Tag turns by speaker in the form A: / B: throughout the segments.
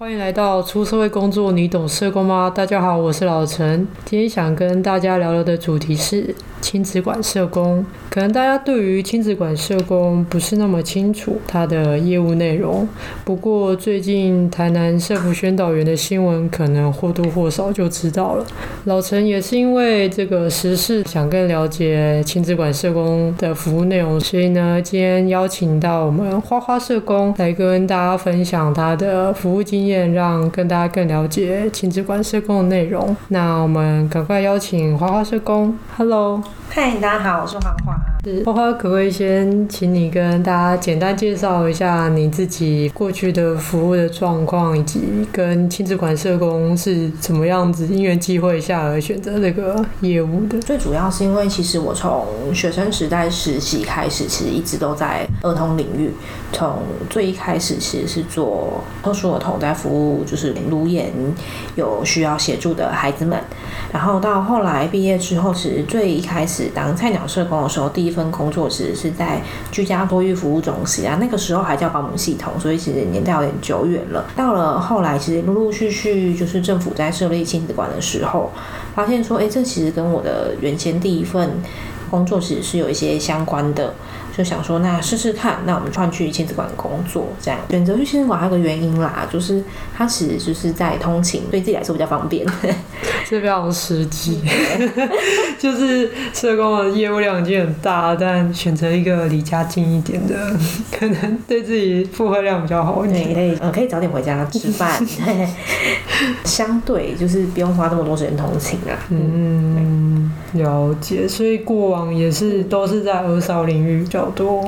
A: 欢迎来到出社会工作，你懂社工吗？大家好，我是老陈。今天想跟大家聊聊的主题是亲子馆社工。可能大家对于亲子馆社工不是那么清楚它的业务内容。不过最近台南社福宣导员的新闻，可能或多或少就知道了。老陈也是因为这个时事，想更了解亲子馆社工的服务内容，所以呢，今天邀请到我们花花社工来跟大家分享他的服务经验。让跟大家更了解亲子馆社工的内容。那我们赶快邀请花花社工。Hello，
B: 嗨，大家好，我是黄华。
A: 是花花，可不可以先请你跟大家简单介绍一下你自己过去的服务的状况，以及跟亲子馆社工是怎么样子因缘机会下而选择这个业务的？
B: 最主要是因为其实我从学生时代实习开始，其实一直都在儿童领域。从最一开始其实是做特殊儿童，在服务就是颅颜有需要协助的孩子们。然后到后来毕业之后，其实最一开始当菜鸟社工的时候，第一份工作其实是在居家托育服务中心啊，那个时候还叫保姆系统，所以其实年代有点久远了。到了后来，其实陆陆续续就是政府在设立亲子馆的时候，发现说，哎，这其实跟我的原先第一份工作其实是有一些相关的。就想说，那试试看，那我们换去亲子馆工作，这样选择去亲子馆还有个原因啦，就是它其实就是在通勤，对自己来说比较方便，
A: 是非常实际。就是社工的业务量已经很大，但选择一个离家近一点的，可能对自己负荷量比较好一点。
B: 可以，呃，可以早点回家吃饭，相对就是不用花那么多时间通勤啊。
A: 嗯，了解。所以过往也是都是在儿少领域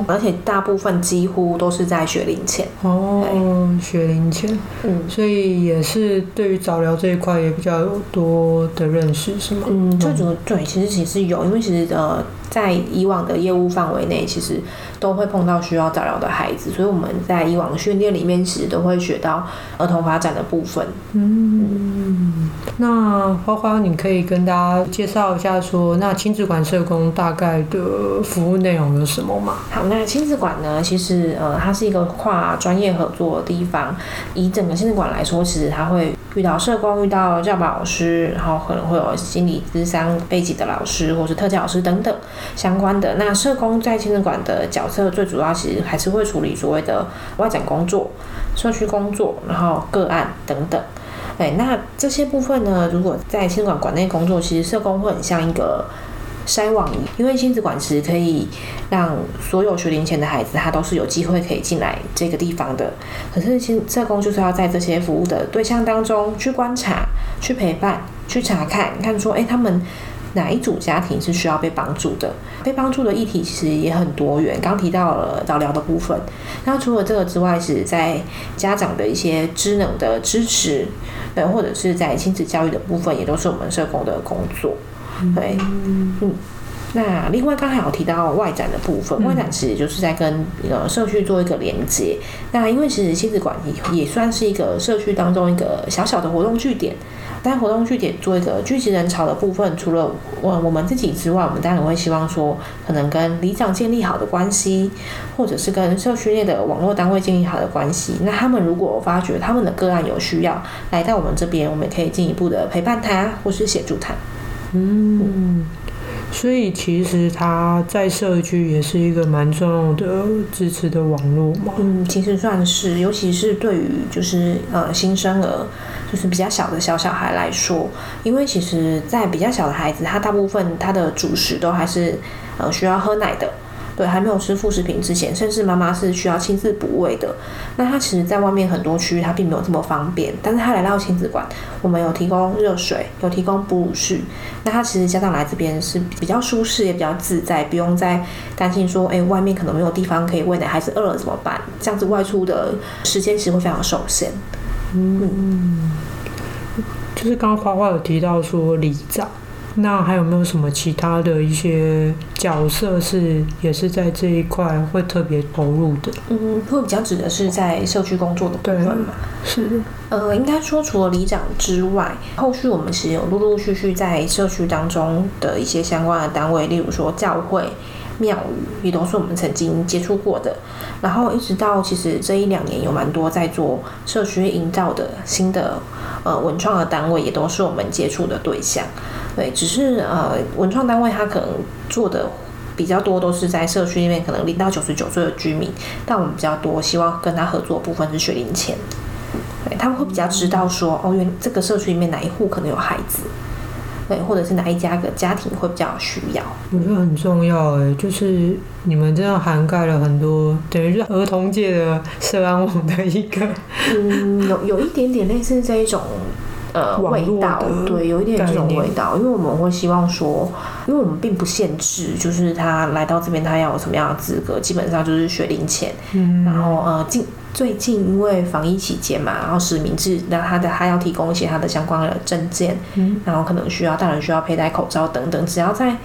B: 而且大部分几乎都是在学龄前
A: 哦，学龄前，嗯，所以也是对于早疗这一块也比较有多的认识，是吗？
B: 嗯，最主要对，其实其实有，因为其实呃。在以往的业务范围内，其实都会碰到需要早疗的孩子，所以我们在以往的训练里面，其实都会学到儿童发展的部分。
A: 嗯，那花花，你可以跟大家介绍一下说，说那亲子馆社工大概的服务内容有什么吗？
B: 好，那亲子馆呢，其实呃，它是一个跨专业合作的地方。以整个亲子馆来说，其实它会遇到社工、遇到教保老师，然后可能会有心理咨商背景的老师，或是特教老师等等。相关的。那社工在亲子馆的角色，最主要其实还是会处理所谓的外展工作、社区工作，然后个案等等。哎，那这些部分呢，如果在亲子馆馆内工作，其实社工会很像一个筛网，因为亲子馆其实可以让所有学龄前的孩子，他都是有机会可以进来这个地方的。可是，亲社工就是要在这些服务的对象当中去观察、去陪伴、去查看，看说，哎，他们。哪一组家庭是需要被帮助的？被帮助的议题其实也很多元。刚提到了早疗的部分，那除了这个之外，是在家长的一些知能的支持，对，或者是在亲子教育的部分，也都是我们社工的工作。对，嗯。那另外刚才有提到外展的部分，外展其实就是在跟呃社区做一个连接。那因为其实亲子馆也也算是一个社区当中一个小小的活动据点。但活动据点做一个聚集人潮的部分，除了我我们自己之外，我们当然会希望说，可能跟里长建立好的关系，或者是跟社区内的网络单位建立好的关系。那他们如果发觉他们的个案有需要来到我们这边，我们可以进一步的陪伴他，或是协助他。
A: 嗯。所以其实他在社区也是一个蛮重要的支持的网络嘛。
B: 嗯，其实算是，尤其是对于就是呃新生儿，就是比较小的小小孩来说，因为其实，在比较小的孩子，他大部分他的主食都还是呃需要喝奶的。对，还没有吃副食品之前，甚至妈妈是需要亲自哺喂的。那他其实，在外面很多区域，他并没有这么方便。但是他来到亲子馆，我们有提供热水，有提供哺乳室。那他其实家长来这边是比较舒适，也比较自在，不用再担心说，哎，外面可能没有地方可以喂奶，孩子饿了怎么办？这样子外出的时间其实会非常受限。
A: 嗯，就是刚刚花花有提到说里长。那还有没有什么其他的一些角色是也是在这一块会特别投入的？
B: 嗯，会比较指的是在社区工作的部分嘛？
A: 是。
B: 呃，应该说除了里长之外，后续我们其实有陆陆续续在社区当中的一些相关的单位，例如说教会，庙宇，也都是我们曾经接触过的。然后一直到其实这一两年有蛮多在做社区营造的新的呃文创的单位，也都是我们接触的对象。对，只是呃文创单位他可能做的比较多，都是在社区里面，可能零到九十九岁的居民。但我们比较多希望跟他合作的部分是学龄前，对，他们会比较知道说哦，原这个社区里面哪一户可能有孩子。对，或者是哪一家的家庭会比较需要？
A: 我觉得很重要哎，就是你们这样涵盖了很多，等于是儿童界的社安网的一个，
B: 嗯，有有一点点类似这一种呃味道，对，有一点这种味道，因为我们会希望说，因为我们并不限制，就是他来到这边他要有什么样的资格，基本上就是学龄前，嗯，然后呃近。最近因为防疫期间嘛，然后实名制，那他的他要提供一些他的相关的证件，嗯，然后可能需要大人需要佩戴口罩等等，只要在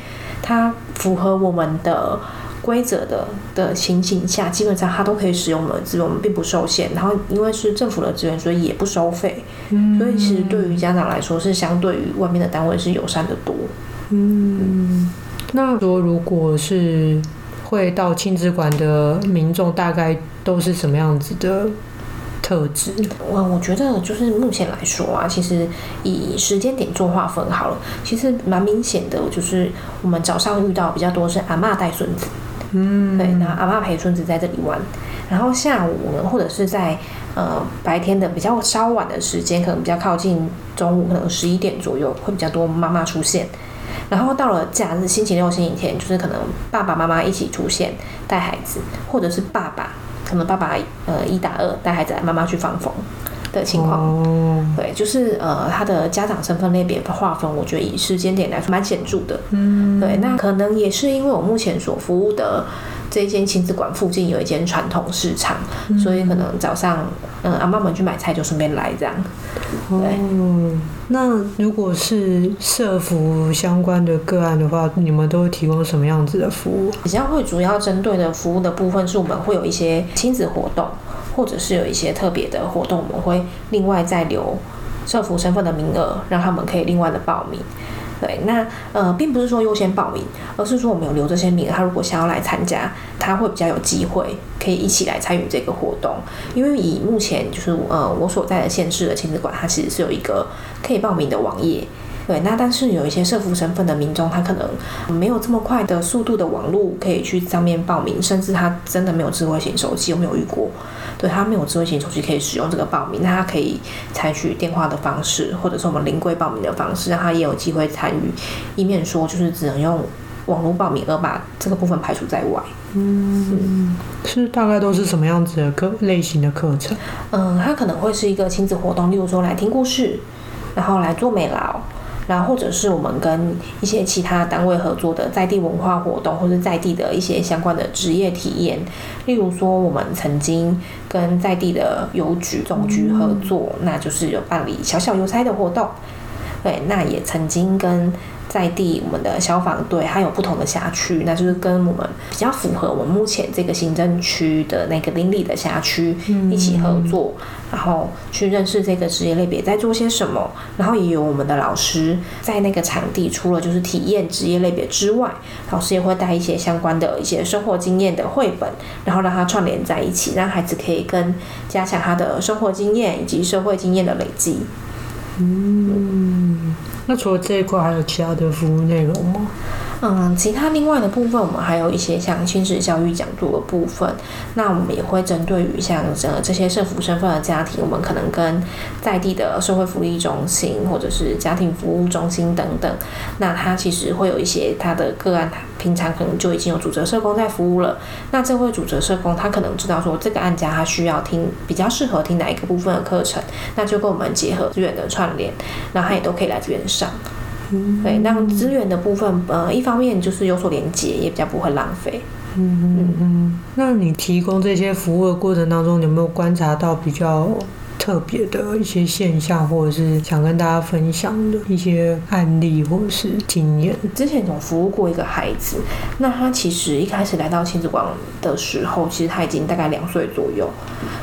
B: 他符合我们的规则的的情形下，基本上他都可以使用我们的资源，我们并不受限。然后因为是政府的资源，所以也不收费，嗯，所以其实对于家长来说是相对于外面的单位是友善的多，嗯，
A: 那说如果是。会到亲子馆的民众大概都是什么样子的特质？
B: 我我觉得就是目前来说啊，其实以时间点做划分好了，其实蛮明显的，就是我们早上遇到比较多是阿妈带孙子，嗯，对，那阿嬷陪孙子在这里玩，然后下午呢，或者是在呃白天的比较稍晚的时间，可能比较靠近中午，可能十一点左右会比较多妈妈出现。然后到了假日，星期六、星期天，就是可能爸爸妈妈一起出现带孩子，或者是爸爸可能爸爸呃一打二带孩子来，妈妈去放风。的情况。哦、对，就是呃他的家长身份类别划分，我觉得以时间点来说蛮显著的。嗯，对，那可能也是因为我目前所服务的。这一间亲子馆附近有一间传统市场，嗯、所以可能早上，嗯，阿妈们去买菜就顺便来这样。对。
A: 哦，那如果是社服相关的个案的话，你们都会提供什么样子的服务？
B: 比较会主要针对的服务的部分是我们会有一些亲子活动，或者是有一些特别的活动，我们会另外再留社服身份的名额，让他们可以另外的报名。对，那呃，并不是说优先报名，而是说我们有留这些名额，他如果想要来参加，他会比较有机会可以一起来参与这个活动。因为以目前就是呃我所在的县市的亲子馆，它其实是有一个可以报名的网页。对，那但是有一些社福身份的民众，他可能没有这么快的速度的网络可以去上面报名，甚至他真的没有智慧型手机，有没有遇过？对，他没有智慧型手机可以使用这个报名，那他可以采取电话的方式，或者是我们临柜报名的方式，让他也有机会参与，以免说就是只能用网络报名而把这个部分排除在外。
A: 嗯，是大概都是什么样子的课类型的课程？
B: 嗯，它可能会是一个亲子活动，例如说来听故事，然后来做美劳。然后或者是我们跟一些其他单位合作的在地文化活动，或者在地的一些相关的职业体验，例如说我们曾经跟在地的邮局总局合作，那就是有办理小小邮差的活动。对，那也曾经跟。在地，我们的消防队还有不同的辖区，那就是跟我们比较符合我们目前这个行政区的那个邻里的辖区一起合作，嗯、然后去认识这个职业类别在做些什么，然后也有我们的老师在那个场地，除了就是体验职业类别之外，老师也会带一些相关的一些生活经验的绘本，然后让它串联在一起，让孩子可以跟加强他的生活经验以及社会经验的累积。
A: 嗯。那除了这一块，还有其他的服务内容吗？
B: 嗯，其他另外的部分，我们还有一些像亲子教育讲座的部分。那我们也会针对于像呃这些社福身份的家庭，我们可能跟在地的社会福利中心或者是家庭服务中心等等。那他其实会有一些他的个案，平常可能就已经有主责社工在服务了。那这位主责社工他可能知道说这个案家他需要听比较适合听哪一个部分的课程，那就跟我们结合资源的串联，那他也都可以来这边上。嗯，对，让资源的部分，呃，一方面就是有所连接，也比较不会浪费。
A: 嗯嗯嗯。那你提供这些服务的过程当中，有没有观察到比较特别的一些现象，或者是想跟大家分享的一些案例或者是经验？
B: 之前总服务过一个孩子，那他其实一开始来到亲子馆的时候，其实他已经大概两岁左右。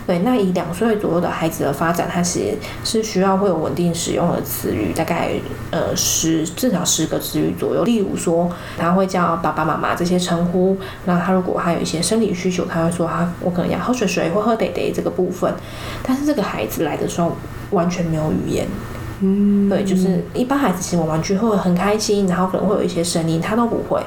B: 对，那以两岁左右的孩子的发展，他其实是需要会有稳定使用的词语，大概呃十至少十个词语左右。例如说，他会叫爸爸妈妈这些称呼。那他如果还有一些生理需求，他会说他我可能要喝水水或喝得得这个部分。但是这个孩子来的时候完全没有语言。嗯，对，就是一般孩子其实玩具会很开心，然后可能会有一些声音，他都不会。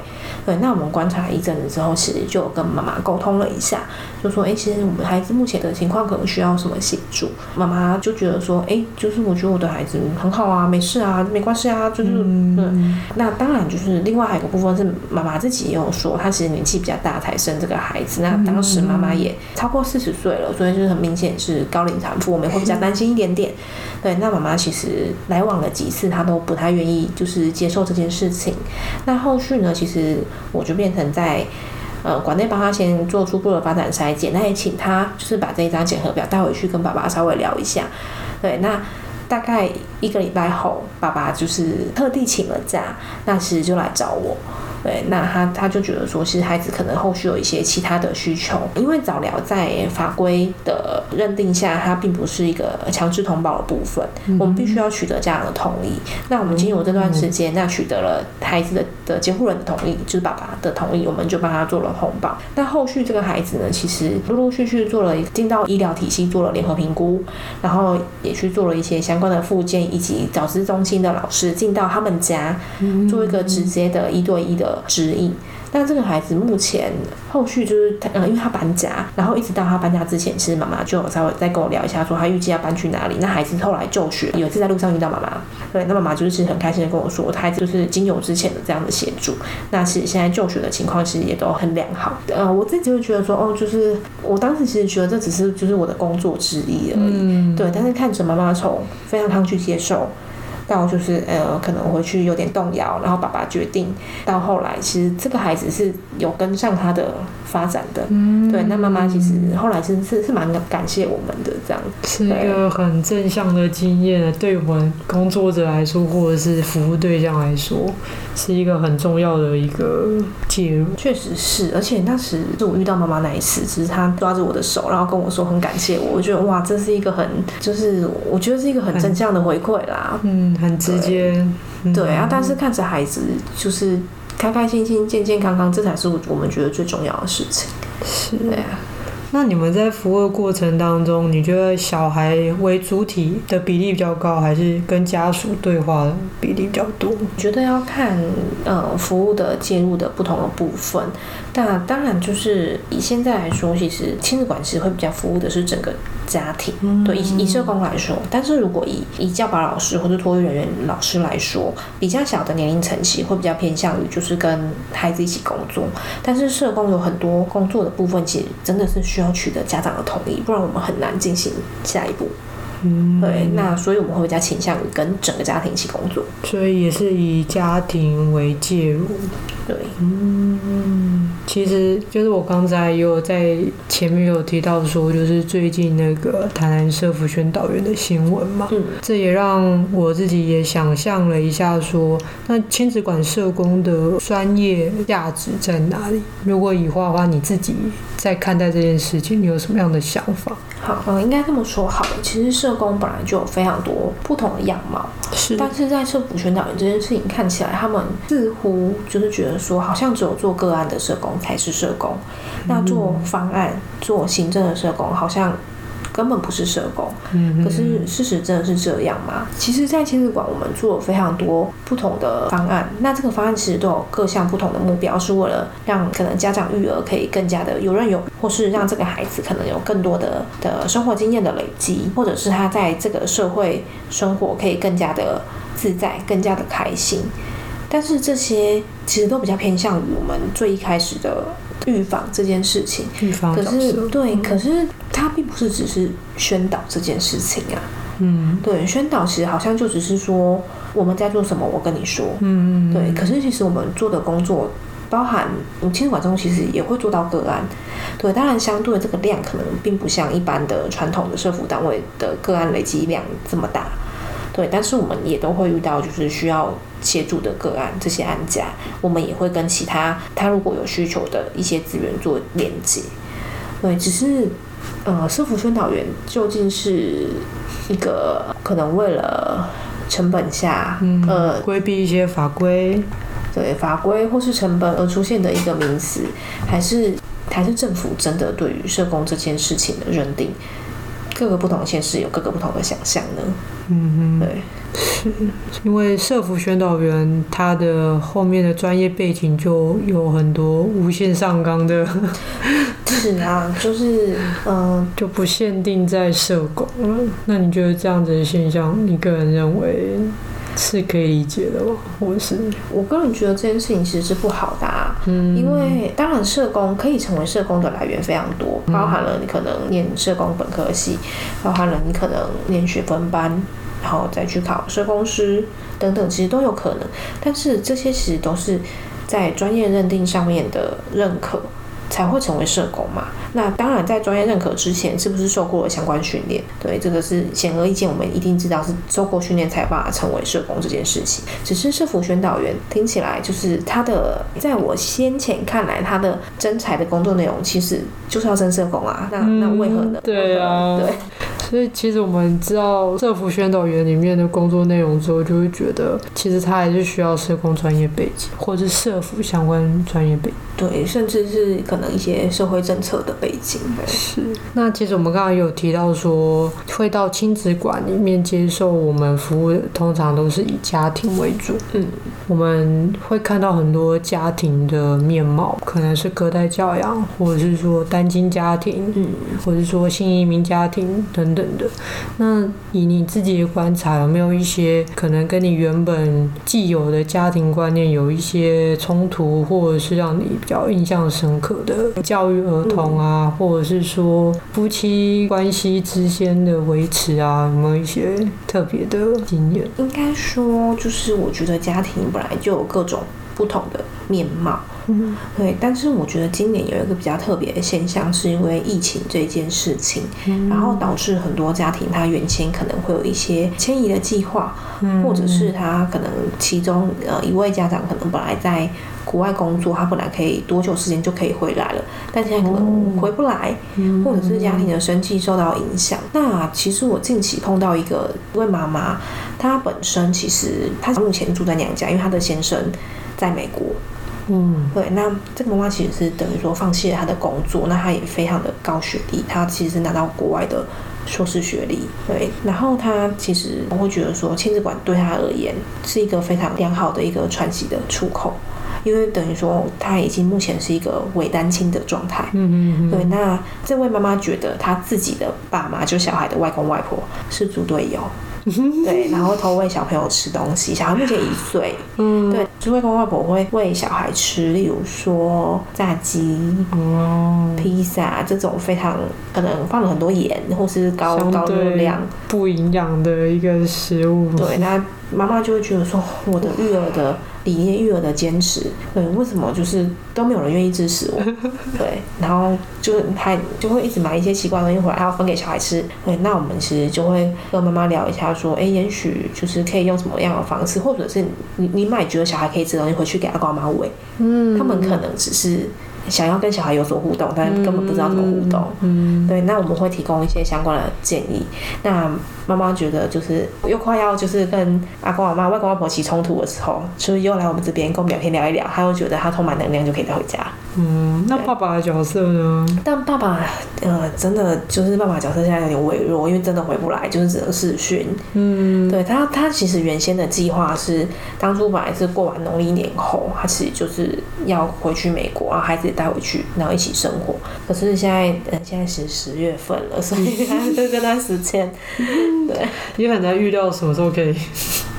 B: 对，那我们观察一阵子之后，其实就跟妈妈沟通了一下，就说，哎，其实我们孩子目前的情况可能需要什么协助。妈妈就觉得说，哎，就是我觉得我的孩子很好啊，没事啊，没关系啊，就是，嗯，嗯，那当然就是另外还有一个部分是妈妈自己也有说，她其实年纪比较大才生这个孩子，那当时妈妈也超过四十岁了，所以就是很明显是高龄产妇，我们会比较担心一点点。对，那妈妈其实来往了几次，他都不太愿意就是接受这件事情。那后续呢，其实。我就变成在，呃，馆内帮他先做初步的发展筛检，那也请他就是把这一张检核表带回去跟爸爸稍微聊一下。对，那大概一个礼拜后，爸爸就是特地请了假，那其实就来找我。对，那他他就觉得说，其实孩子可能后续有一些其他的需求，因为早疗在法规的认定下，它并不是一个强制通报的部分，嗯、我们必须要取得家长的同意。那我们经由这段时间，那取得了孩子的的监护人的同意，就是爸爸的同意，我们就帮他做了通报。那后续这个孩子呢，其实陆陆续续做了进到医疗体系做了联合评估，然后也去做了一些相关的复健，以及早知中心的老师进到他们家做一个直接的一对一的。指引。那这个孩子目前后续就是他，嗯，因为他搬家，然后一直到他搬家之前，其实妈妈就稍微再跟我聊一下，说他预计要搬去哪里。那孩子后来就学，有一次在路上遇到妈妈，对，那妈妈就是其实很开心的跟我说，他孩子就是经由之前的这样的协助，那其实现在就学的情况其实也都很良好。呃，我自己就会觉得说，哦，就是我当时其实觉得这只是就是我的工作之一而已，嗯、对。但是看着妈妈从非常抗拒接受。到就是呃，可能回去有点动摇，然后爸爸决定。到后来，其实这个孩子是有跟上他的发展的。嗯，对。那妈妈其实后来是是是蛮感谢我们的这样子。
A: 是一个很正向的经验，对我们工作者来说，或者是服务对象来说，是一个很重要的一个介入。
B: 确实是，而且那时是我遇到妈妈那一次，只是她抓着我的手，然后跟我说很感谢我。我觉得哇，这是一个很就是我觉得是一个很正向的回馈啦。
A: 嗯。很直接，
B: 对，对啊，但是看着孩子就是开开心心、健健康康，这才是我们觉得最重要的事情。
A: 是，对啊。那你们在服务的过程当中，你觉得小孩为主体的比例比较高，还是跟家属对话的比例比较多？
B: 我觉得要看呃服务的介入的不同的部分。那当然就是以现在来说，其实亲子馆其实会比较服务的是整个家庭。嗯、对，以以社工来说，但是如果以以教保老师或者托育人员老师来说，比较小的年龄层级会比较偏向于就是跟孩子一起工作。但是社工有很多工作的部分，其实真的是需要取得家长的同意，不然我们很难进行下一步。嗯，对，那所以我们会比较倾向于跟整个家庭一起工作。
A: 所以也是以家庭为介入。
B: 对，
A: 嗯，其实就是我刚才有在前面有提到说，就是最近那个台南社福宣导员的新闻嘛，嗯，这也让我自己也想象了一下说，那亲子馆社工的专业价值在哪里？如果以话的话，你自己在看待这件事情，你有什么样的想法？
B: 好，嗯，应该这么说好了。其实社工本来就有非常多不同的样貌，是，但是在社福宣导员这件事情看起来，他们似乎就是觉得。说好像只有做个案的社工才是社工，那做方案、做行政的社工好像根本不是社工。可是事实真的是这样吗？其实，在亲子馆我们做了非常多不同的方案，那这个方案其实都有各项不同的目标，是为了让可能家长育儿可以更加的游刃有余，或是让这个孩子可能有更多的的生活经验的累积，或者是他在这个社会生活可以更加的自在、更加的开心。但是这些其实都比较偏向于我们最一开始的预防这件事情。
A: 预防，
B: 可是对，嗯、可是它并不是只是宣导这件事情啊。嗯，对，宣导其实好像就只是说我们在做什么，我跟你说。嗯，对。可是其实我们做的工作包含我们亲子馆中其实也会做到个案，对，当然相对这个量可能并不像一般的传统的社服单位的个案累积量这么大，对，但是我们也都会遇到就是需要协助的个案，这些案家，我们也会跟其他他如果有需求的一些资源做连接，对，只是呃，社服宣导员究竟是一个可能为了成本下，
A: 嗯，
B: 呃，
A: 规避一些法规。
B: 对法规或是成本而出现的一个名词，还是还是政府真的对于社工这件事情的认定，各个不同县市有各个不同的想象呢？
A: 嗯哼，
B: 对，
A: 是 因为社服宣导员他的后面的专业背景就有很多无限上纲的，
B: 是啊，就是嗯、呃，
A: 就不限定在社工了。那你觉得这样子的现象，你个人认为？是可以理解的吧？我是
B: 我个人觉得这件事情其实是不好的啊，嗯，因为当然社工可以成为社工的来源非常多，包含了你可能念社工本科系，包含了你可能念学分班，然后再去考社工师等等，其实都有可能。但是这些其实都是在专业认定上面的认可。才会成为社工嘛？那当然，在专业认可之前，是不是受过了相关训练？对，这个是显而易见，我们一定知道是受过训练才有办法成为社工这件事情。只是社服宣导员听起来就是他的，在我先前看来，他的真才的工作内容其实就是要征社工啊。那那为何呢？
A: 嗯、对啊，
B: 对。
A: 所以其实我们知道社福宣导员里面的工作内容之后，就会觉得其实他还是需要社工专业背景，或者是社福相关专业背景。
B: 对，甚至是可能一些社会政策的背景。
A: 是。那其实我们刚刚有提到说，会到亲子馆里面接受我们服务的，通常都是以家庭为主。
B: 嗯。我
A: 们会看到很多家庭的面貌，可能是隔代教养，或者是说单亲家庭，
B: 嗯，
A: 或者是说新移民家庭等等的。那以你自己的观察，有没有一些可能跟你原本既有的家庭观念有一些冲突，或者是让你比较印象深刻的教育儿童啊，或者是说夫妻关系之间的维持啊，有没有一些特别的经验？
B: 应该说，就是我觉得家庭本来就有各种不同的面貌。嗯，对，但是我觉得今年有一个比较特别的现象，是因为疫情这件事情，嗯、然后导致很多家庭他原先可能会有一些迁移的计划，嗯、或者是他可能其中呃一位家长可能本来在国外工作，他本来可以多久时间就可以回来了，但现在可能回不来，嗯、或者是家庭的生计受到影响。那其实我近期碰到一个一位妈妈，她本身其实她目前住在娘家，因为她的先生在美国。嗯，对，那这个妈妈其实是等于说放弃了她的工作，那她也非常的高学历，她其实是拿到国外的硕士学历，对，然后她其实我会觉得说亲子馆对她而言是一个非常良好的一个喘息的出口，因为等于说她已经目前是一个伪单亲的状态，嗯嗯嗯，对，那这位妈妈觉得她自己的爸妈就小孩的外公外婆是猪队友。对，然后偷喂小朋友吃东西，小孩目前一岁。嗯，对，就外公外婆会喂小孩吃，例如说炸鸡、哦、披萨这种非常可能放了很多盐或是高高热量、
A: 不营养的一个食物。
B: 对，那妈妈就会觉得说，我的育儿的。理念育儿的坚持，对，为什么就是都没有人愿意支持我？对，然后就是他就会一直买一些奇怪的东西回来，还要分给小孩吃。对，那我们其实就会跟妈妈聊一下，说，哎，也许就是可以用什么样的方式，或者是你你买觉得小孩可以吃东西回去给阿公阿妈喂，嗯，他们可能只是。想要跟小孩有所互动，但根本不知道怎么互动。嗯，对，那我们会提供一些相关的建议。那妈妈觉得就是又快要就是跟阿公阿妈、外公外婆起冲突的时候，所以又来我们这边跟我们聊天聊一聊，她又觉得她充满能量，就可以带回家。
A: 嗯，那爸爸的角色呢？
B: 但爸爸，呃，真的就是爸爸角色现在有点微弱，因为真的回不来，就是只能视讯。嗯，对他，他其实原先的计划是，当初本来是过完农历年后，他其实就是要回去美国，然后孩子也带回去，然后一起生活。可是现在，呃，现在是十月份了，所以他就这段时间，对，
A: 也很难预料什么时候可以。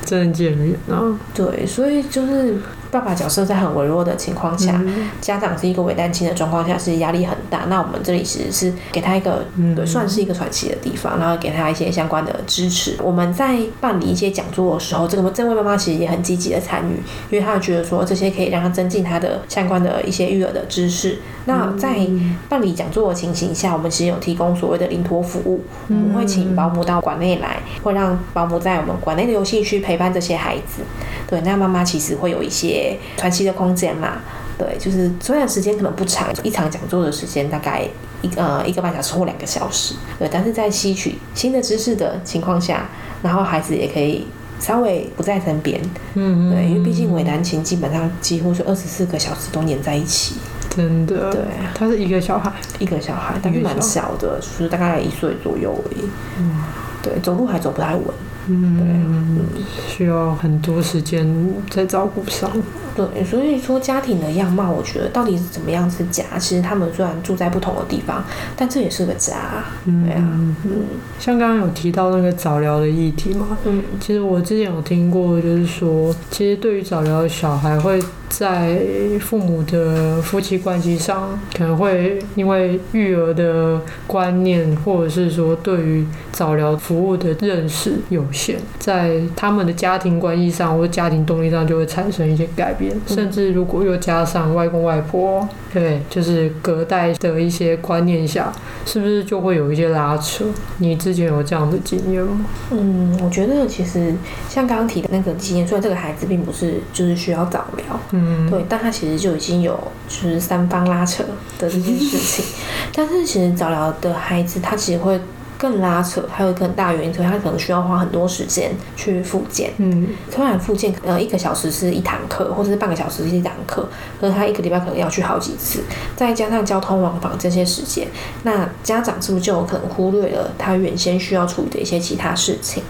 A: 真的见面啊！
B: 对，所以就是爸爸角色在很微弱的情况下，
A: 嗯
B: 家长是一个伪单亲的状况下，是压力很大。那我们这里其实是给他一个，
A: 嗯
B: 对，算是一个喘息的地方，然后给他一些相关的支持。我们在办理一些讲座的时候，这个这位妈妈其实也很积极的参与，因为她觉得说这些可以让她增进她的相关的一些育儿的知识。那在办理讲座的情形下，我们其实有提供所谓的临托服务，我们会请保姆到馆内来，会让保姆在我们馆内的游戏区陪伴这些孩子。对，那妈妈其实会有一些喘息的空间嘛。对，就是虽然时间可能不长，一场讲座的时间大概一呃一个半小时或两个小时。对，但是在吸取新的知识的情况下，然后孩子也可以稍微不在身边。
A: 嗯，
B: 对，因为毕竟伪单亲基本上几乎是二十四个小时都黏在一起。
A: 真的。
B: 对，
A: 他是一个小孩，
B: 一个小孩，但是蛮小的，就是大概一岁左右而已。嗯，对，走路还走不太稳。
A: 嗯，需要很多时间在照顾上。
B: 对，所以说家庭的样貌，我觉得到底是怎么样是家？其实他们虽然住在不同的地方，但这也是个家。对啊，嗯，
A: 像刚刚有提到那个早疗的议题嘛，嗯，其实我之前有听过，就是说，其实对于早疗的小孩会。在父母的夫妻关系上，可能会因为育儿的观念，或者是说对于早疗服务的认识有限，在他们的家庭关系上或家庭动力上就会产生一些改变。甚至如果又加上外公外婆，对，就是隔代的一些观念下，是不是就会有一些拉扯？你之前有这样的经验吗？
B: 嗯，我觉得其实像刚刚提的那个经验，虽然这个孩子并不是就是需要早疗。对，但他其实就已经有就是三方拉扯的这件事情，但是其实早疗的孩子他其实会更拉扯，还有一个很大原因，所以他可能需要花很多时间去复健。嗯，突然复健，呃，一个小时是一堂课，或者是半个小时是一堂课，可是他一个礼拜可能要去好几次，再加上交通往返这些时间，那家长是不是就有可能忽略了他原先需要处理的一些其他事情？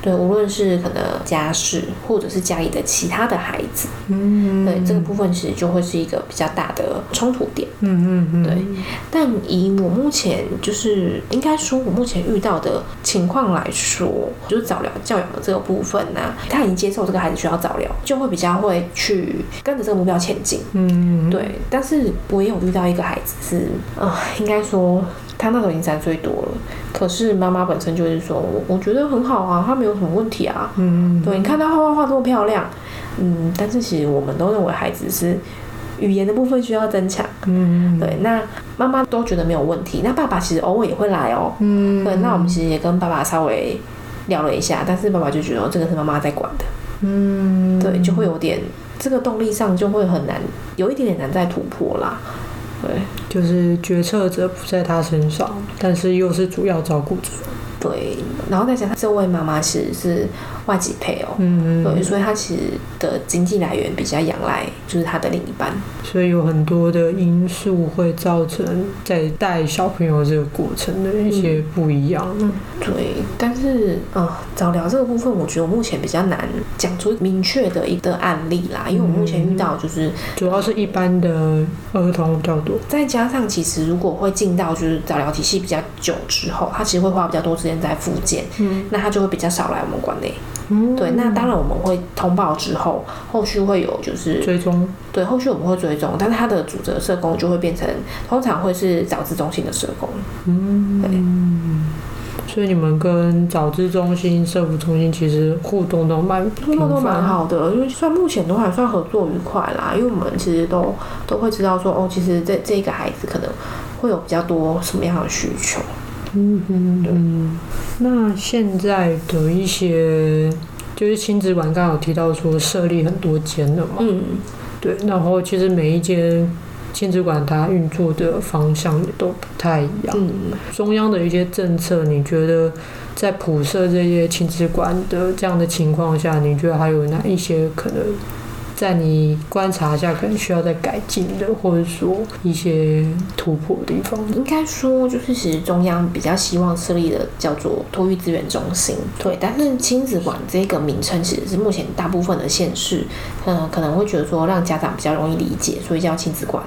B: 对，无论是可能家事，或者是家里的其他的孩子，嗯，对，这个部分其实就会是一个比较大的冲突点，嗯嗯嗯，对。但以我目前就是应该说，我目前遇到的情况来说，就是早疗教养的这个部分呢、啊，他已经接受这个孩子需要早疗，就会比较会去跟着这个目标前进，嗯，对。但是我也有遇到一个孩子是，啊、呃，应该说。他那时候已经三岁多了，可是妈妈本身就是说，我我觉得很好啊，他没有什么问题啊。嗯，对，你看他画画画这么漂亮，嗯，但是其实我们都认为孩子是语言的部分需要增强。嗯，对，那妈妈都觉得没有问题，那爸爸其实偶尔也会来哦。嗯，对，那我们其实也跟爸爸稍微聊了一下，但是爸爸就觉得这个是妈妈在管的。嗯，对，就会有点这个动力上就会很难，有一点点难再突破啦。对，
A: 就是决策者不在他身上，但是又是主要照顾者。
B: 对，然后再加上这位妈妈其实是外籍配偶，嗯，对，所以他其实的经济来源比较仰赖就是他的另一半，
A: 所以有很多的因素会造成在带小朋友这个过程的一些不一样。
B: 嗯，对，但是啊、呃，早疗这个部分，我觉得我目前比较难讲出明确的一个案例啦，因为我目前遇到就是、嗯、
A: 主要是一般的儿童比较多，
B: 再加上其实如果会进到就是早疗体系比较久之后，他其实会花比较多时间。在复健，嗯，那他就会比较少来我们馆内，嗯，对，那当然我们会通报之后，后续会有就是
A: 追踪，
B: 对，后续我们会追踪，但是他的主责社工就会变成通常会是早治中心的社工，嗯，对，
A: 所以你们跟早治中心、社福中心其实互动都蛮
B: 互动都蛮好的，因为算目前都还算合作愉快啦，因为我们其实都都会知道说，哦，其实这这个孩子可能会有比较多什么样的需求。
A: 嗯嗯嗯，那现在的一些就是亲子馆，刚刚有提到说设立很多间了嘛，嗯，对，然后其实每一间亲子馆它运作的方向也都不太一样。嗯，中央的一些政策，你觉得在普设这些亲子馆的这样的情况下，你觉得还有哪一些可能？在你观察下，可能需要再改进的，或者说一些突破的地方。
B: 应该说，就是其实中央比较希望设立的叫做托育资源中心，对。但是亲子馆这个名称其实是目前大部分的县市，嗯，可能会觉得说让家长比较容易理解，所以叫亲子馆。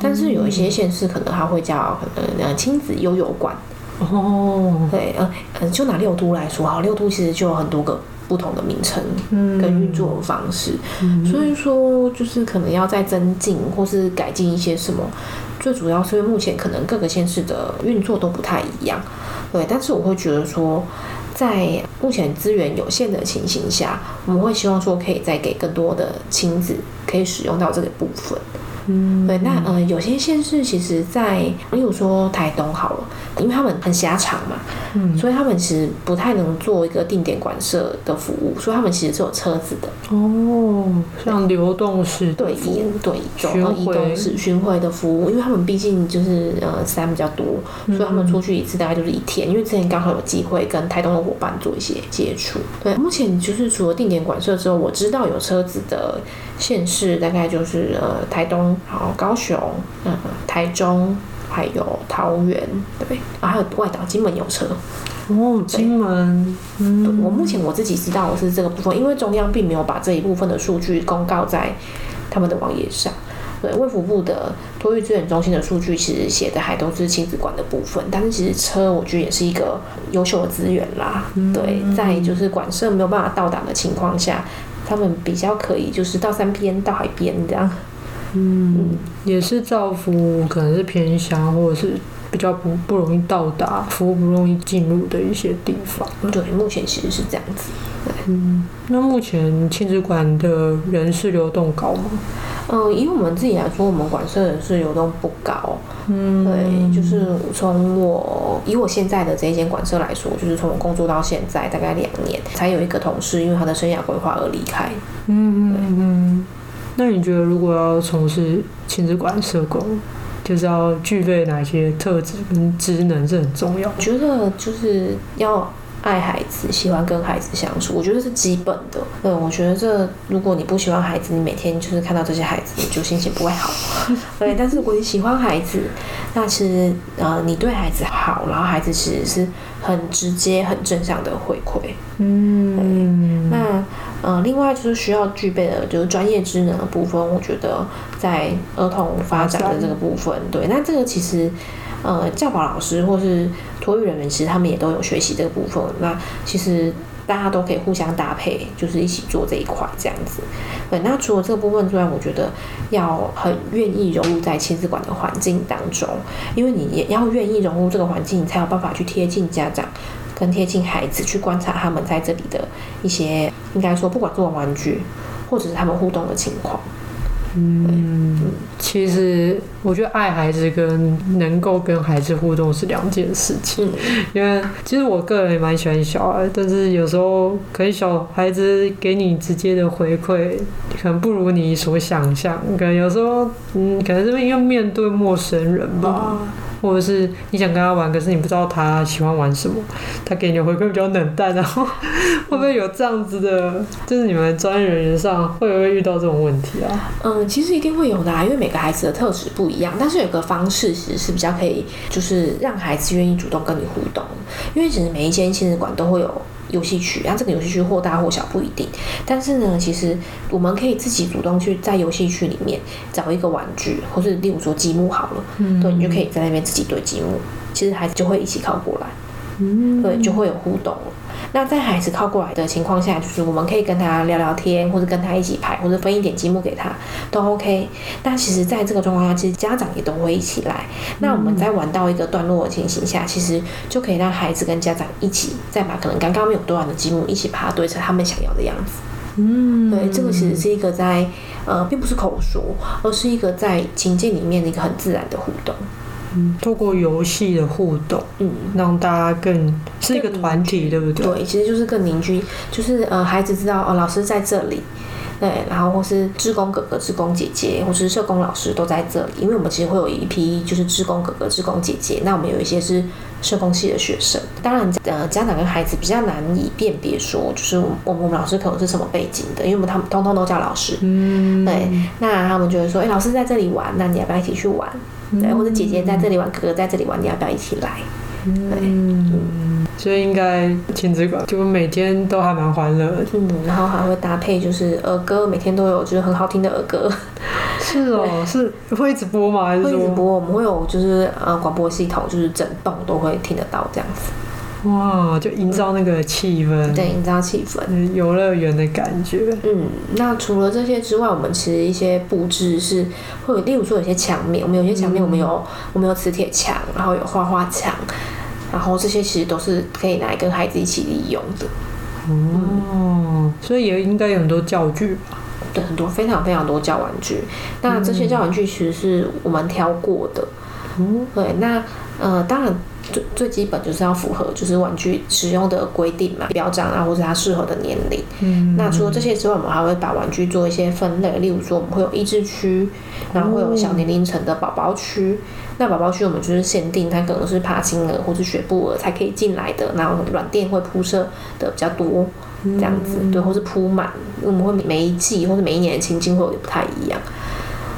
B: 但是有一些县市可能它会叫可能呃亲子悠游馆。哦，对，嗯、呃、嗯，就拿六都来说好，六都其实就有很多个。不同的名称跟运作方式。嗯、所以说，就是可能要再增进或是改进一些什么。最主要是因为目前可能各个县市的运作都不太一样，对。但是我会觉得说，在目前资源有限的情形下，我们会希望说可以再给更多的亲子可以使用到这个部分。嗯，对，那呃，有些县市其实在，例如说台东好了，因为他们很狭长嘛，嗯，所以他们其实不太能做一个定点管舍的服务，所以他们其实是有车子的。
A: 哦，像流动式
B: 对移对走到移动式巡回的服务，因为他们毕竟就是呃山比较多，所以他们出去一次大概就是一天。因为之前刚好有机会跟台东的伙伴做一些接触。对，目前就是除了定点管舍之后，我知道有车子的县市大概就是呃台东。好，高雄，嗯，台中，还有桃园，对，啊，还有外岛金门有车。
A: 哦，金门，
B: 嗯，我目前我自己知道我是这个部分，因为中央并没有把这一部分的数据公告在他们的网页上。对，卫福部的托育资源中心的数据其实写的还都是亲子馆的部分，但是其实车我觉得也是一个优秀的资源啦。嗯、对，在就是馆舍没有办法到达的情况下，他们比较可以就是到山边、到海边这样。
A: 嗯，也是造福可能是偏乡或者是比较不不容易到达、服务不容易进入的一些地方。
B: 对，目前其实是这样子。对，
A: 嗯，那目前亲子馆的人事流动高吗？
B: 嗯，以我们自己来说，我们馆舍人事流动不高。嗯，对，就是从我以我现在的这一间馆舍来说，就是从我工作到现在大概两年，才有一个同事因为他的生涯规划而离开。嗯嗯嗯。
A: 那你觉得，如果要从事亲子馆社工，就是要具备哪些特质跟职能是很重要？
B: 我觉得就是要爱孩子，喜欢跟孩子相处，我觉得是基本的。嗯，我觉得这如果你不喜欢孩子，你每天就是看到这些孩子，你就心情不会好。对，但是如果你喜欢孩子，那其实呃，你对孩子好，然后孩子其实是很直接、很正向的回馈。嗯，那。嗯，另外就是需要具备的，就是专业职能的部分。我觉得在儿童发展的这个部分，对，那这个其实，呃，教保老师或是托育人员，其实他们也都有学习这个部分。那其实大家都可以互相搭配，就是一起做这一块这样子。对，那除了这个部分之外，我觉得要很愿意融入在亲子馆的环境当中，因为你也要愿意融入这个环境，你才有办法去贴近家长。更贴近孩子，去观察他们在这里的一些，应该说，不管做玩玩具，或者是他们互动的情况。
A: 嗯，其实我觉得爱孩子跟能够跟孩子互动是两件事情。嗯、因为其实我个人也蛮喜欢小孩，但是有时候可能小孩子给你直接的回馈，可能不如你所想象。可能有时候，嗯，可能是因为面对陌生人吧。嗯或者是你想跟他玩，可是你不知道他喜欢玩什么，他给你的回馈比较冷淡，然后 会不会有这样子的？就是你们专业人员上会不会遇到这种问题啊？
B: 嗯，其实一定会有的啊，因为每个孩子的特质不一样，但是有个方式其实是比较可以，就是让孩子愿意主动跟你互动，因为其实每一间亲子馆都会有。游戏区，然后这个游戏区或大或小不一定，但是呢，其实我们可以自己主动去在游戏区里面找一个玩具，或是例如说积木好了，嗯，对，你就可以在那边自己堆积木，其实孩子就会一起靠过来，嗯，对，就会有互动。那在孩子靠过来的情况下，就是我们可以跟他聊聊天，或者跟他一起拍，或者分一点积木给他，都 OK。那其实，在这个状况下，其实家长也都会一起来。那我们在玩到一个段落的情形下，其实就可以让孩子跟家长一起再把可能刚刚没有堆完的积木一起把它堆成他们想要的样子。嗯，对，这个其实是一个在呃，并不是口说，而是一个在情境里面的一个很自然的互动。
A: 嗯，透过游戏的互动，嗯，让大家更是一个团体，对不对？
B: 对，其实就是更凝聚，就是呃，孩子知道哦，老师在这里，对，然后或是志工哥哥、志工姐姐，或是社工老师都在这里，因为我们其实会有一批就是志工哥哥、志工姐姐，那我们有一些是社工系的学生，当然呃，家长跟孩子比较难以辨别说，就是我们我们老师可能是什么背景的，因为我们他们通通都叫老师，嗯，对，那他们就会说，哎，老师在这里玩，那你要不要一起去玩？对，或者姐姐在这里玩，哥哥在这里玩，你要不要一起来？对，
A: 嗯，所以应该亲子馆就每天都还蛮欢乐的，
B: 嗯，然后还会搭配就是儿歌，每天都有就是很好听的儿歌。
A: 是哦，是会一直播吗？还是
B: 会一直播？我们会有就是呃广播系统，就是整栋都会听得到这样子。
A: 哇，就营造那个气氛，
B: 对，营造气氛，
A: 游乐园的感觉。
B: 嗯，那除了这些之外，我们其实一些布置是会有，例如说有些墙面，我们有些墙面我们有、嗯、我们有磁铁墙，然后有画画墙，然后这些其实都是可以拿来跟孩子一起利用的。
A: 哦、嗯，所以也应该有很多教具吧？
B: 对，很多非常非常多教玩具。那这些教玩具其实是我们挑过的。嗯，对，那呃，当然。最最基本就是要符合就是玩具使用的规定嘛，标章啊，或者它适合的年龄。嗯，那除了这些之外，我们还会把玩具做一些分类，例如说我们会有益智区，然后会有小年龄层的宝宝区。那宝宝区我们就是限定它可能是爬行儿或者学步儿才可以进来的，然后软垫会铺设的比较多，这样子对，或是铺满。我们会每一季或者每一年的情境会有点不太一样。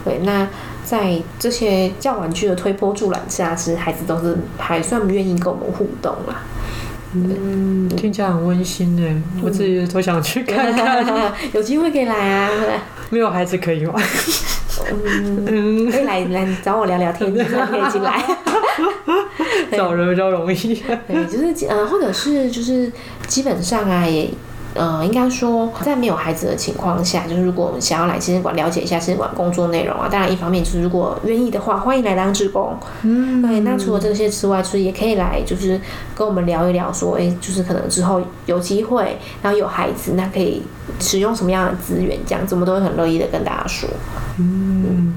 B: 对，那。在这些教玩具的推波助澜下，其实孩子都是还算愿意跟我们互动啦。
A: 嗯，听起来很温馨呢，嗯、我自己都想去看看。
B: 有机会可以来啊，
A: 没有孩子可以玩。
B: 嗯，可以来来找我聊聊天，可以进来。
A: 找人比较容易。
B: 对，就是呃，或者是就是基本上啊也。呃，应该说，在没有孩子的情况下，就是如果我们想要来健身馆了解一下健身馆工作内容啊，当然一方面就是如果愿意的话，欢迎来当志工。嗯，对。那除了这些之外，就是也可以来，就是跟我们聊一聊，说，哎，就是可能之后有机会，然后有孩子，那可以使用什么样的资源，这样子我们都会很乐意的跟大家说。嗯。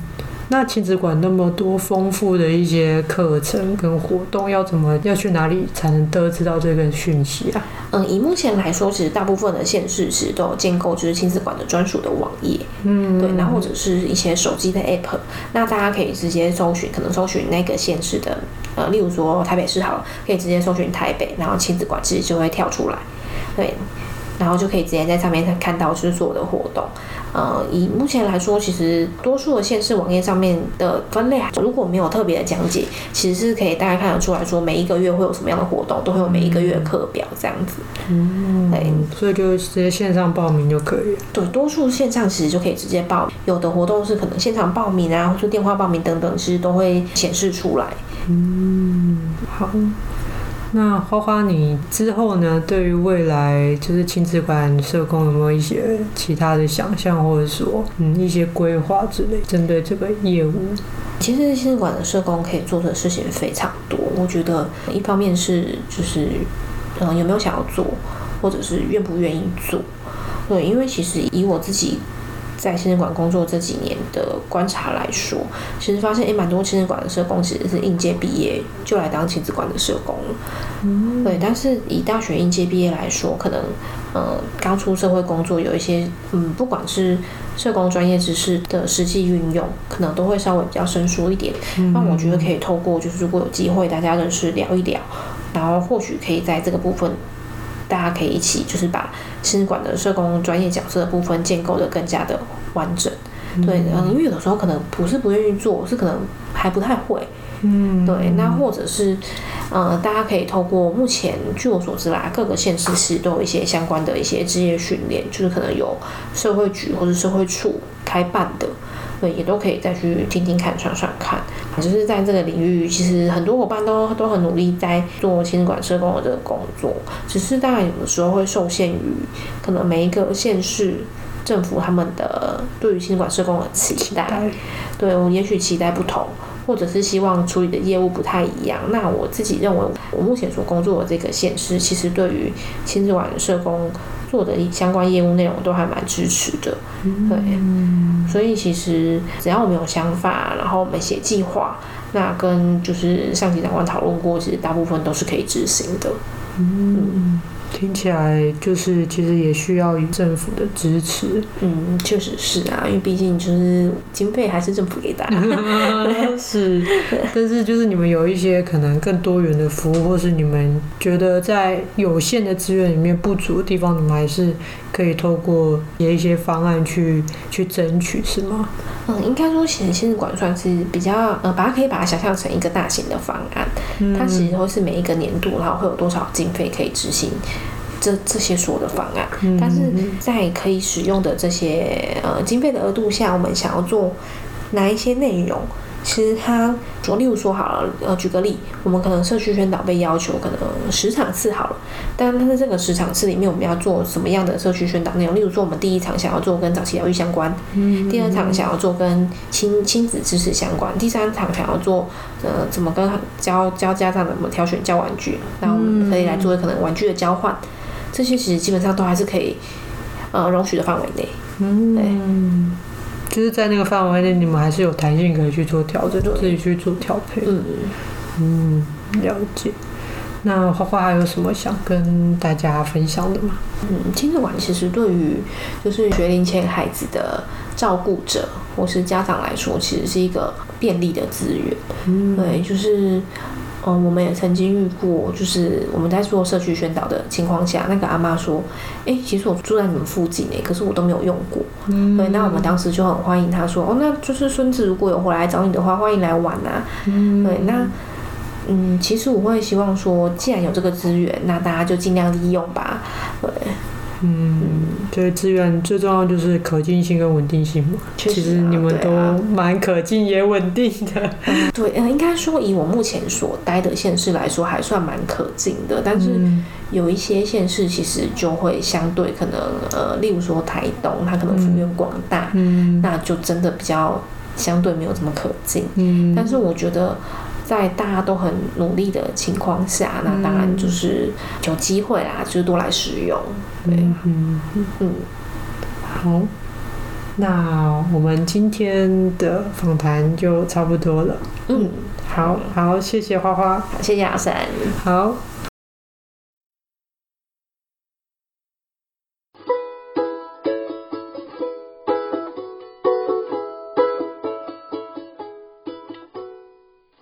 B: 嗯
A: 那亲子馆那么多丰富的一些课程跟活动，要怎么要去哪里才能得知到这个讯息啊？
B: 嗯，以目前来说，其实大部分的县市其实都有建构就是亲子馆的专属的网页，嗯，对，那或者是一些手机的 app，那大家可以直接搜寻，可能搜寻那个县市的，呃，例如说台北市好了，可以直接搜寻台北，然后亲子馆其实就会跳出来，对。然后就可以直接在上面看到就是所有的活动，呃，以目前来说，其实多数的县市网页上面的分类，如果没有特别的讲解，其实是可以大概看得出来说每一个月会有什么样的活动，都会有每一个月的课表这样子。
A: 嗯，对，所以就直接线上报名就可以。
B: 对，多数线上其实就可以直接报，有的活动是可能现场报名啊，或者电话报名等等，其实都会显示出来。嗯，
A: 好。那花花，你之后呢？对于未来就是亲子馆社工有没有一些其他的想象，或者说嗯一些规划之类，针对这个业务？
B: 其实亲子馆的社工可以做的事情非常多。我觉得一方面是就是嗯有没有想要做，或者是愿不愿意做。对，因为其实以我自己。在亲子馆工作这几年的观察来说，其实发现也蛮多亲子馆的社工其实是应届毕业就来当亲子馆的社工。嗯，对。但是以大学应届毕业来说，可能呃刚出社会工作有一些嗯，不管是社工专业知识的实际运用，可能都会稍微比较生疏一点。那我觉得可以透过就是如果有机会大家认识聊一聊，然后或许可以在这个部分。大家可以一起，就是把亲子馆的社工专业角色的部分建构得更加的完整。对，嗯，因为有的时候可能不是不愿意做，是可能还不太会。嗯，对，那或者是，呃，大家可以透过目前据我所知啦，各个县市市都有一些相关的一些职业训练，就是可能有社会局或者社会处开办的。对，也都可以再去听听看、算算看。就是在这个领域，其实很多伙伴都都很努力在做亲子馆社工的这个工作，只是当然有的时候会受限于可能每一个县市政府他们的对于亲子馆社工的期待。期待。对，我也许期待不同，或者是希望处理的业务不太一样。那我自己认为，我目前所工作的这个县市，其实对于亲子馆社工。做的相关业务内容都还蛮支持的，对，所以其实只要我们有想法，然后我们写计划，那跟就是上级长官讨论过，其实大部分都是可以执行的，嗯。
A: 听起来就是其实也需要政府的支持，
B: 嗯，确实是啊，因为毕竟就是经费还是政府给的，
A: 是，但是就是你们有一些可能更多元的服务，或是你们觉得在有限的资源里面不足的地方，你们还是可以透过一些方案去去争取，是吗？
B: 嗯，应该说其实亲子馆算是比较呃，把它可以把它想象成一个大型的方案，嗯，它其实都是每一个年度然后会有多少经费可以执行。这这些所有的方案，但是在可以使用的这些呃经费的额度下，我们想要做哪一些内容，其实他说，例如说好了，呃，举个例，我们可能社区宣导被要求可能十场次好了，但但是这个十场次里面，我们要做什么样的社区宣导内容？例如说，我们第一场想要做跟早期疗育相关，嗯，第二场想要做跟亲亲子知识相关，第三场想要做呃怎么跟教教家长怎么挑选教玩具，然后我们可以来做可能玩具的交换，这些其实基本上都还是可以呃容许的范围内，嗯。对
A: 就是在那个范围内，你们还是有弹性可以去做调整，自己去做调配。嗯嗯，了解。那花花还有什么想跟大家分享的吗？
B: 嗯，亲子馆其实对于就是学龄前孩子的照顾者或是家长来说，其实是一个便利的资源。嗯，对，就是。嗯，我们也曾经遇过，就是我们在做社区宣导的情况下，那个阿妈说：“哎、欸，其实我住在你们附近哎，可是我都没有用过。嗯”对，那我们当时就很欢迎他说：“哦，那就是孙子如果有回来找你的话，欢迎来玩啊。嗯”对，那嗯，其实我会希望说，既然有这个资源，那大家就尽量利用吧。对。
A: 嗯，对，资源最重要就是可进性跟稳定性嘛。确实啊，其实你们都 蛮可进也稳定的。
B: 对，嗯，应该说以我目前所待的县市来说，还算蛮可进的。但是有一些县市其实就会相对可能，呃，例如说台东，它可能幅员广大，嗯，那就真的比较相对没有这么可进。嗯，但是我觉得。在大家都很努力的情况下，那当然就是有机会啦，就是多来使用。对，嗯嗯，
A: 好，那我们今天的访谈就差不多了。嗯，好好，谢谢花花，
B: 谢谢阿三，
A: 好。